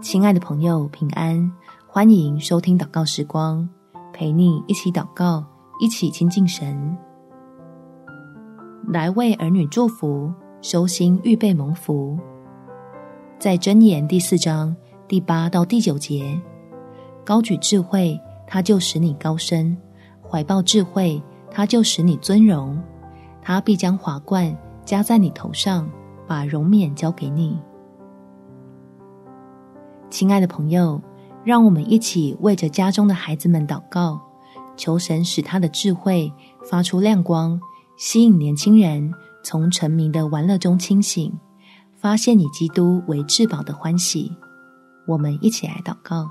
亲爱的朋友，平安！欢迎收听祷告时光，陪你一起祷告，一起亲近神，来为儿女祝福，收心预备蒙福。在箴言第四章第八到第九节，高举智慧，他就使你高升；怀抱智慧，他就使你尊荣。他必将华冠加在你头上，把荣冕交给你。亲爱的朋友，让我们一起为着家中的孩子们祷告，求神使他的智慧发出亮光，吸引年轻人从沉迷的玩乐中清醒，发现以基督为至宝的欢喜。我们一起来祷告：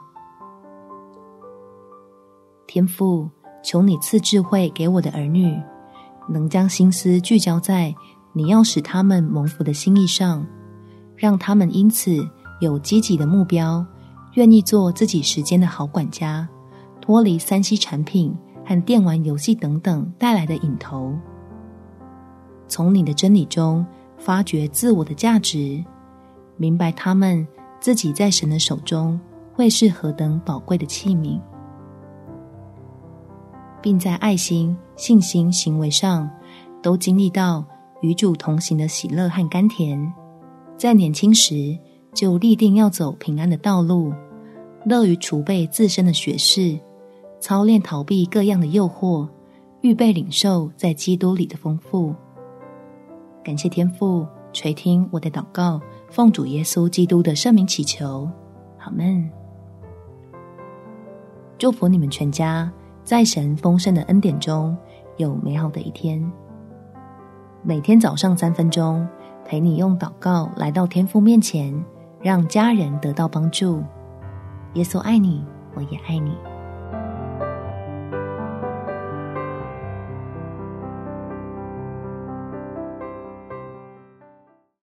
天父，求你赐智慧给我的儿女，能将心思聚焦在你要使他们蒙福的心意上，让他们因此。有积极的目标，愿意做自己时间的好管家，脱离三 C 产品和电玩游戏等等带来的瘾头，从你的真理中发掘自我的价值，明白他们自己在神的手中会是何等宝贵的器皿，并在爱心、信心、行为上都经历到与主同行的喜乐和甘甜，在年轻时。就立定要走平安的道路，乐于储备自身的学识，操练逃避各样的诱惑，预备领受在基督里的丰富。感谢天父垂听我的祷告，奉主耶稣基督的圣名祈求，好们。祝福你们全家在神丰盛的恩典中有美好的一天。每天早上三分钟，陪你用祷告来到天父面前。让家人得到帮助。耶稣爱你，我也爱你。